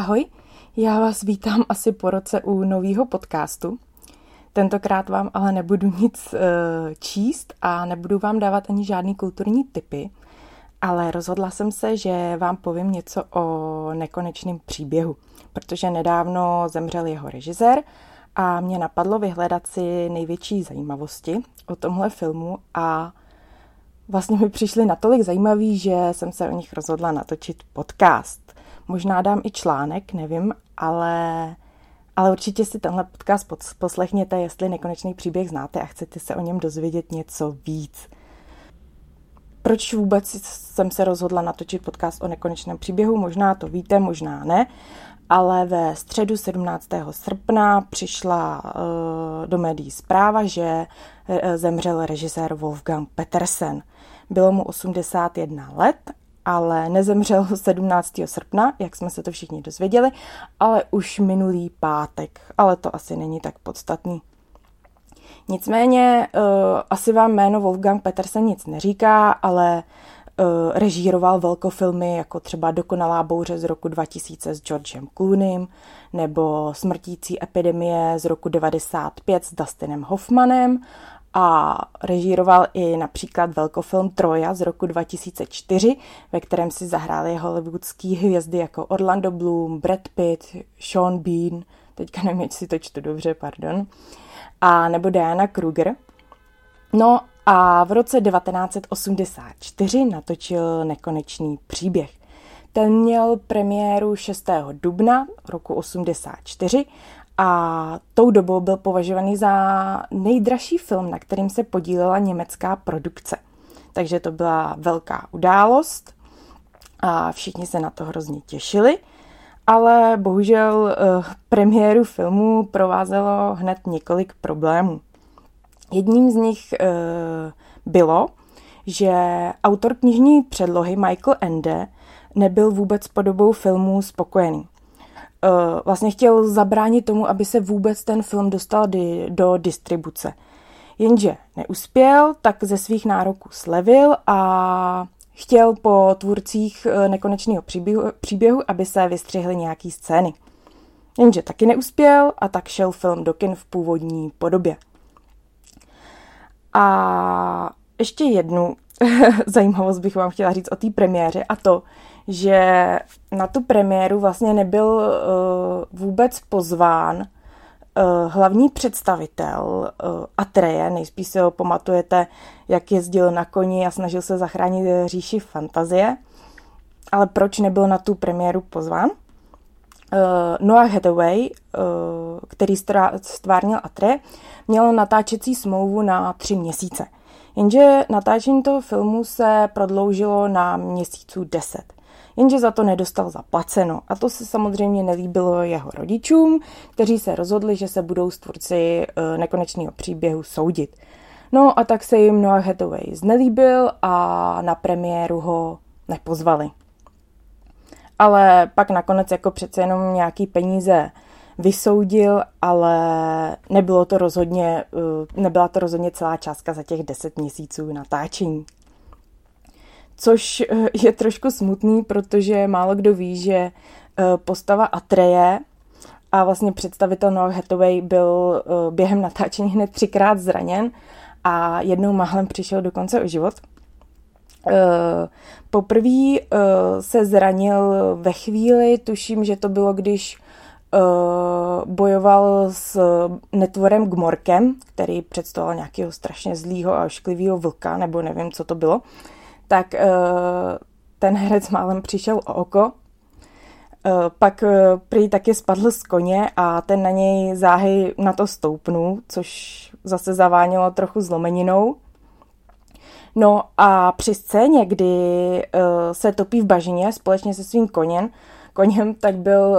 ahoj. Já vás vítám asi po roce u nového podcastu. Tentokrát vám ale nebudu nic uh, číst a nebudu vám dávat ani žádný kulturní typy, ale rozhodla jsem se, že vám povím něco o nekonečném příběhu, protože nedávno zemřel jeho režisér a mě napadlo vyhledat si největší zajímavosti o tomhle filmu a vlastně mi přišly natolik zajímavý, že jsem se o nich rozhodla natočit podcast. Možná dám i článek, nevím, ale, ale určitě si tenhle podcast poslechněte, jestli nekonečný příběh znáte a chcete se o něm dozvědět něco víc. Proč vůbec jsem se rozhodla natočit podcast o nekonečném příběhu? Možná to víte, možná ne, ale ve středu 17. srpna přišla uh, do médií zpráva, že uh, zemřel režisér Wolfgang Petersen. Bylo mu 81 let, ale nezemřel 17. srpna, jak jsme se to všichni dozvěděli, ale už minulý pátek, ale to asi není tak podstatný. Nicméně uh, asi vám jméno Wolfgang Petersen nic neříká, ale uh, režíroval velkofilmy jako třeba Dokonalá bouře z roku 2000 s Georgem Clooneym nebo Smrtící epidemie z roku 95 s Dustinem Hoffmanem a režíroval i například velkofilm Troja z roku 2004, ve kterém si zahráli hollywoodský hvězdy jako Orlando Bloom, Brad Pitt, Sean Bean, teďka nevím, jestli to čtu dobře, pardon, a nebo Diana Kruger. No a v roce 1984 natočil Nekonečný příběh. Ten měl premiéru 6. dubna roku 84 a tou dobou byl považovaný za nejdražší film, na kterým se podílela německá produkce. Takže to byla velká událost a všichni se na to hrozně těšili, ale bohužel eh, premiéru filmu provázelo hned několik problémů. Jedním z nich eh, bylo, že autor knižní předlohy Michael Ende nebyl vůbec podobou filmu spokojený. Eh, vlastně chtěl zabránit tomu, aby se vůbec ten film dostal di, do distribuce. Jenže neuspěl, tak ze svých nároků slevil a chtěl po tvůrcích eh, nekonečného příběhu, příběhu, aby se vystřihly nějaký scény. Jenže taky neuspěl a tak šel film do kin v původní podobě. A ještě jednu zajímavost bych vám chtěla říct o té premiéře a to, že na tu premiéru vlastně nebyl uh, vůbec pozván uh, hlavní představitel uh, Atreje, nejspíš si ho pamatujete, jak jezdil na koni a snažil se zachránit říši fantazie. Ale proč nebyl na tu premiéru pozván? Uh, Noah Hathaway, uh, který stvárnil Atre, měl natáčecí smlouvu na tři měsíce. Jenže natáčení toho filmu se prodloužilo na měsíců deset jenže za to nedostal zaplaceno. A to se samozřejmě nelíbilo jeho rodičům, kteří se rozhodli, že se budou s tvůrci eh, nekonečného příběhu soudit. No a tak se jim Noah Hathaway znelíbil a na premiéru ho nepozvali. Ale pak nakonec jako přece jenom nějaký peníze vysoudil, ale nebylo to rozhodně, eh, nebyla to rozhodně celá částka za těch 10 měsíců natáčení což eh, je trošku smutný, protože málo kdo ví, že eh, postava Atreje a vlastně představitel Noah Hathaway byl eh, během natáčení hned třikrát zraněn a jednou mahlem přišel dokonce o život. Poprvé se zranil ve chvíli, tuším, že to bylo, když bojoval s netvorem Gmorkem, který představoval nějakého strašně zlýho a ošklivého vlka, nebo nevím, co to bylo tak uh, ten herec málem přišel o oko, uh, pak uh, prý taky spadl z koně a ten na něj záhy na to stoupnul, což zase zavánilo trochu zlomeninou. No a při scéně, kdy se topí v bažině společně se svým koněm, koněm, tak byl,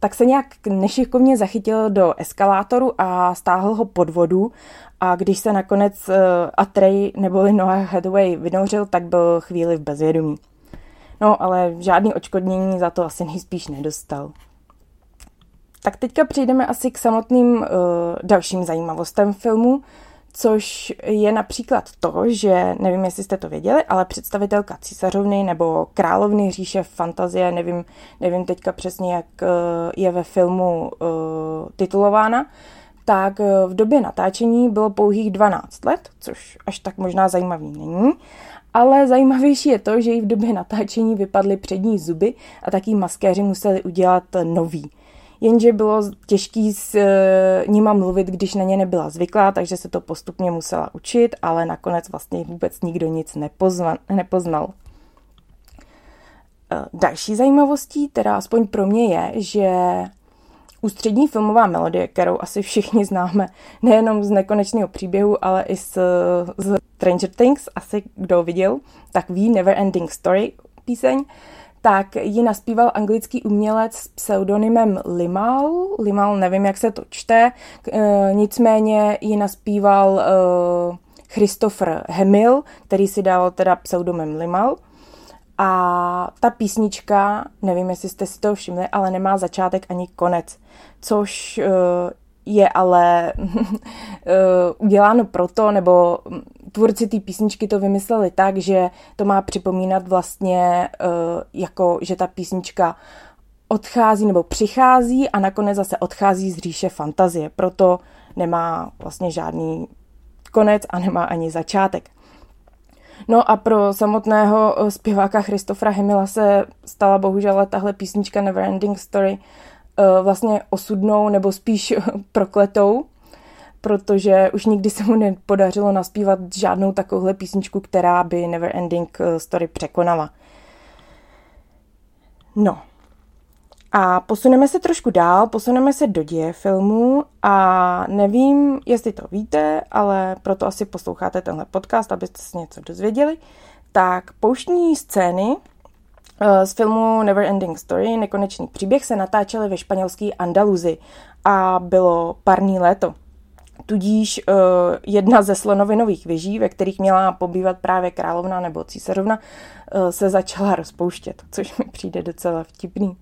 tak se nějak nešikovně zachytil do eskalátoru a stáhl ho pod vodu a když se nakonec uh, Atrey neboli Noah Hathaway vynouřil, tak byl chvíli v bezvědomí. No, ale žádný očkodnění za to asi nejspíš nedostal. Tak teďka přejdeme asi k samotným uh, dalším zajímavostem filmu, což je například to, že, nevím, jestli jste to věděli, ale představitelka císařovny nebo královny říše fantazie, nevím, nevím teďka přesně, jak eh, je ve filmu uh, titulována, tak eh, v době natáčení bylo pouhých 12 let, což až tak možná zajímavý není. Ale zajímavější je to, že i v době natáčení vypadly přední zuby a taky maskéři museli udělat nový jenže bylo těžký s e, nima mluvit, když na ně nebyla zvyklá, takže se to postupně musela učit, ale nakonec vlastně vůbec nikdo nic nepozna, nepoznal. E, další zajímavostí, teda aspoň pro mě je, že ústřední filmová melodie, kterou asi všichni známe, nejenom z nekonečného příběhu, ale i z, z Stranger Things, asi kdo viděl, tak ví Never Ending Story píseň, tak ji naspíval anglický umělec s pseudonymem Limal. Limal, nevím, jak se to čte, e, nicméně ji naspíval e, Christopher Hemil, který si dal teda pseudonym Limal. A ta písnička, nevím, jestli jste si to všimli, ale nemá začátek ani konec, což e, je ale uděláno proto, nebo tvůrci té písničky to vymysleli tak, že to má připomínat vlastně uh, jako, že ta písnička odchází nebo přichází a nakonec zase odchází z říše fantazie. Proto nemá vlastně žádný konec a nemá ani začátek. No a pro samotného eh, zpěváka Christofra Hemila se stala bohužel tahle písnička Neverending Story eh, vlastně osudnou nebo spíš prokletou, protože už nikdy se mu nepodařilo naspívat žádnou takovouhle písničku, která by Never Ending eh, Story překonala. No. A posuneme se trošku dál, posuneme se do děje filmu a nevím, jestli to víte, ale proto asi posloucháte tenhle podcast, abyste se něco dozvěděli. Tak pouštní scény eh, z filmu Never Ending Story, Nekonečný příběh, se natáčely ve španělské Andaluzi a bylo parní léto. Tudíž uh, jedna ze slonovinových věží, ve kterých měla pobývat právě královna nebo císařovna, uh, se začala rozpouštět, což mi přijde docela vtipný.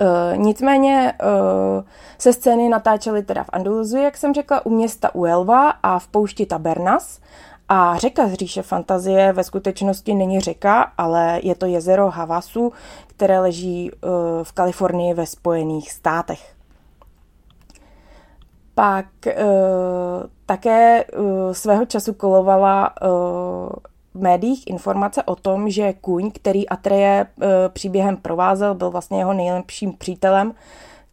Uh, nicméně uh, se scény natáčely teda v Andaluzi, jak jsem řekla, u města Uelva a v poušti Tabernas. A řeka z říše fantazie ve skutečnosti není řeka, ale je to jezero Havasu, které leží uh, v Kalifornii ve Spojených státech. Pak uh, také uh, svého času kolovala uh, v médiích informace o tom, že kůň, který Atreje uh, příběhem provázel, byl vlastně jeho nejlepším přítelem,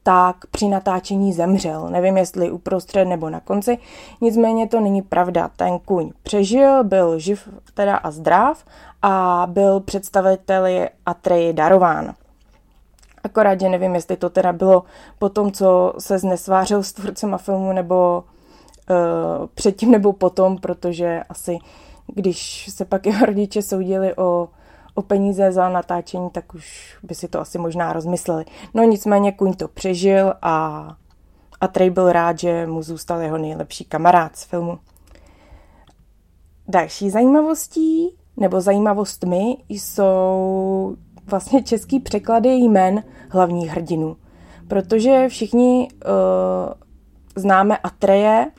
tak při natáčení zemřel. Nevím, jestli uprostřed nebo na konci. Nicméně to není pravda. Ten kůň přežil, byl živ teda a zdrav a byl představiteli Atreji darován. Akorát, že nevím, jestli to teda bylo po tom, co se znesvářil s tvůrcema filmu, nebo uh, předtím nebo potom, protože asi když se pak jeho rodiče soudili o, o peníze za natáčení, tak už by si to asi možná rozmysleli. No nicméně Kuň to přežil a, a Trey byl rád, že mu zůstal jeho nejlepší kamarád z filmu. Další zajímavostí nebo zajímavostmi jsou vlastně český překlady jmen hlavních hrdinů. Protože všichni uh, známe Atreje,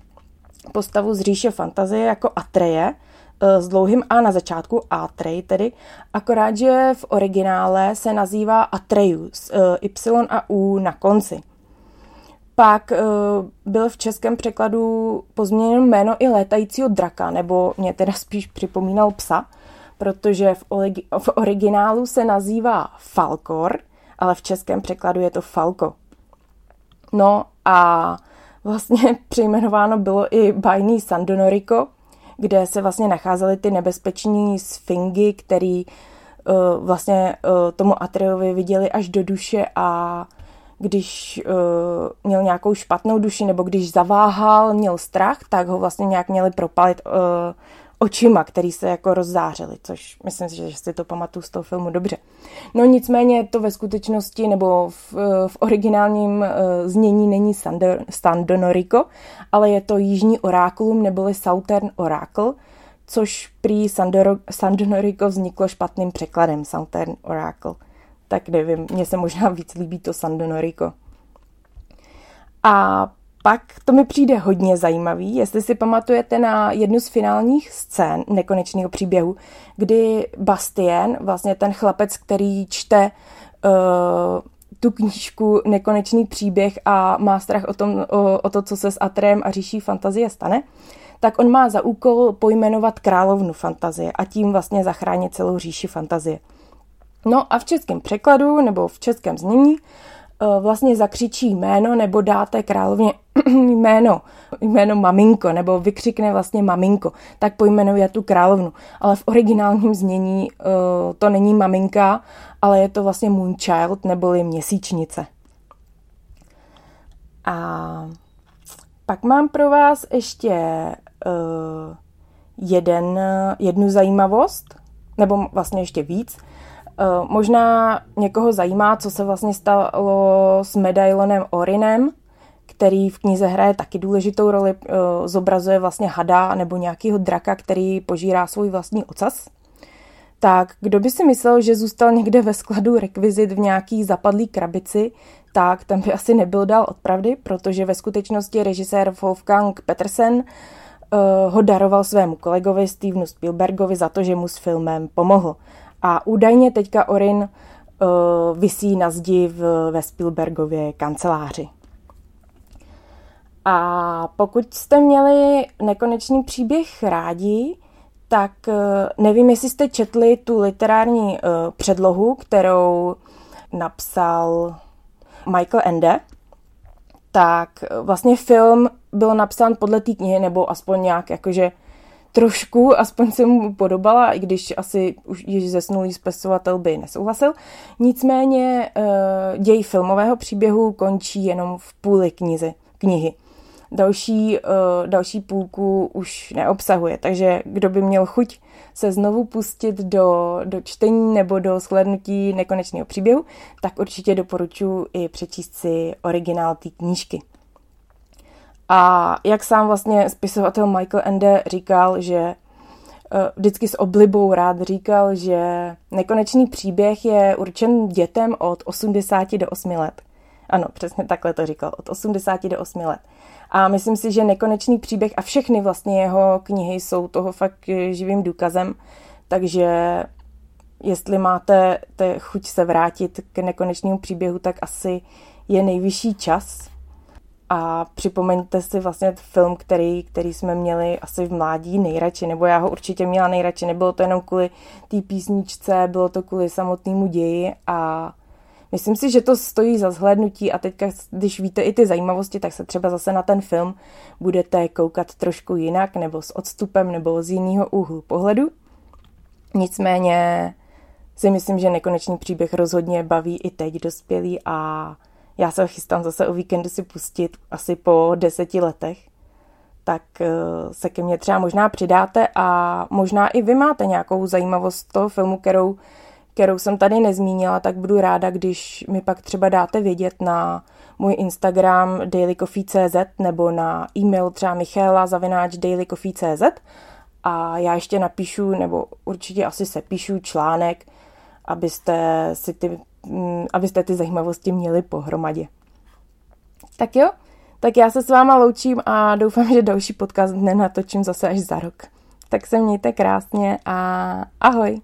postavu z říše fantazie jako Atreje, s dlouhým A na začátku, Atrej tedy, akorát, že v originále se nazývá Atreus, uh, Y a U na konci. Pak uh, byl v českém překladu pozměněno jméno i létajícího draka, nebo mě teda spíš připomínal psa, protože v, v originálu se nazývá Falkor, ale v českém překladu je to Falko. No a vlastně přejmenováno bylo i bajný Sandonorico, kde se vlastně nacházely ty nebezpeční sfingy, který uh, vlastně uh, tomu Atreovi viděli až do duše a když uh, měl nějakou špatnou duši nebo když zaváhal, měl strach, tak ho vlastně nějak měli propalit uh, očima, který se jako rozzářily, což myslím si, že si to pamatuju z toho filmu dobře. No nicméně to ve skutečnosti nebo v, v originálním uh, znění není Sandonorico, ale je to Jižní orákulum neboli Southern Oracle, což prý Sandoro, Sandonorico vzniklo špatným překladem Southern Oracle. Tak nevím, mně se možná víc líbí to Sandonorico. A pak to mi přijde hodně zajímavý, jestli si pamatujete na jednu z finálních scén nekonečného příběhu, kdy Bastien, vlastně ten chlapec, který čte uh, tu knížku Nekonečný příběh a má strach o, tom, o, o to, co se s Atrem a říší fantazie stane, tak on má za úkol pojmenovat královnu fantazie a tím vlastně zachránit celou říši fantazie. No a v českém překladu nebo v českém znění vlastně zakřičí jméno nebo dáte královně jméno, jméno maminko, nebo vykřikne vlastně maminko, tak pojmenuje tu královnu. Ale v originálním znění uh, to není maminka, ale je to vlastně Moonchild, neboli měsíčnice. A pak mám pro vás ještě uh, jeden, jednu zajímavost, nebo vlastně ještě víc. Eh, možná někoho zajímá, co se vlastně stalo s medailonem Orinem, který v knize hraje taky důležitou roli, eh, zobrazuje vlastně hada nebo nějakého draka, který požírá svůj vlastní ocas. Tak kdo by si myslel, že zůstal někde ve skladu rekvizit v nějaký zapadlý krabici, tak tam by asi nebyl dál od pravdy, protože ve skutečnosti režisér Wolfgang Petersen uh, ho daroval svému kolegovi Stevenu Spielbergovi za to, že mu s filmem pomohl. A údajně teďka Orin uh, visí na zdi v, ve Spielbergově kanceláři. A pokud jste měli nekonečný příběh rádi, tak uh, nevím, jestli jste četli tu literární uh, předlohu, kterou napsal Michael Ende, tak vlastně film byl napsán podle té knihy, nebo aspoň nějak jakože trošku, aspoň se mu podobala, i když asi už již zesnulý spisovatel by nesouhlasil. Nicméně eh, děj filmového příběhu končí jenom v půli knizy, knihy. Další, eh, další půlku už neobsahuje, takže kdo by měl chuť se znovu pustit do, do čtení nebo do shlednutí nekonečného příběhu, tak určitě doporučuji i přečíst si originál té knížky. A jak sám vlastně spisovatel Michael Ende říkal, že eh, vždycky s oblibou rád říkal, že nekonečný příběh je určen dětem od 80 do 8 let. Ano, přesně takhle to říkal, od 80 do 8 let. A myslím si, že nekonečný příběh a všechny vlastně jeho knihy jsou toho fakt živým důkazem, takže jestli máte te chuť se vrátit k nekonečnému příběhu, tak asi je nejvyšší čas, a připomeňte si vlastně film, který, který jsme měli asi v mládí nejradši, nebo já ho určitě měla nejradši. Nebylo to jenom kvůli té písničce, bylo to kvůli samotnému ději a myslím si, že to stojí za zhlédnutí a teďka, když víte i ty zajímavosti, tak se třeba zase na ten film budete koukat trošku jinak, nebo s odstupem, nebo z jiného úhlu pohledu. Nicméně si myslím, že nekonečný příběh rozhodně baví i teď dospělí a já se chystám zase o víkendu si pustit asi po deseti letech, tak eh, se ke mně třeba možná přidáte a možná i vy máte nějakou zajímavost toho filmu, kterou, kterou jsem tady nezmínila, tak budu ráda, když mi pak třeba dáte vědět na můj Instagram dailycoffee.cz nebo na e-mail třeba Michaela zavináč dailycoffee.cz a já ještě napíšu, nebo určitě asi se píšu článek, abyste si ty abyste ty zajímavosti měli pohromadě. Tak jo, tak já se s váma loučím a doufám, že další podcast nenatočím zase až za rok. Tak se mějte krásně a ahoj!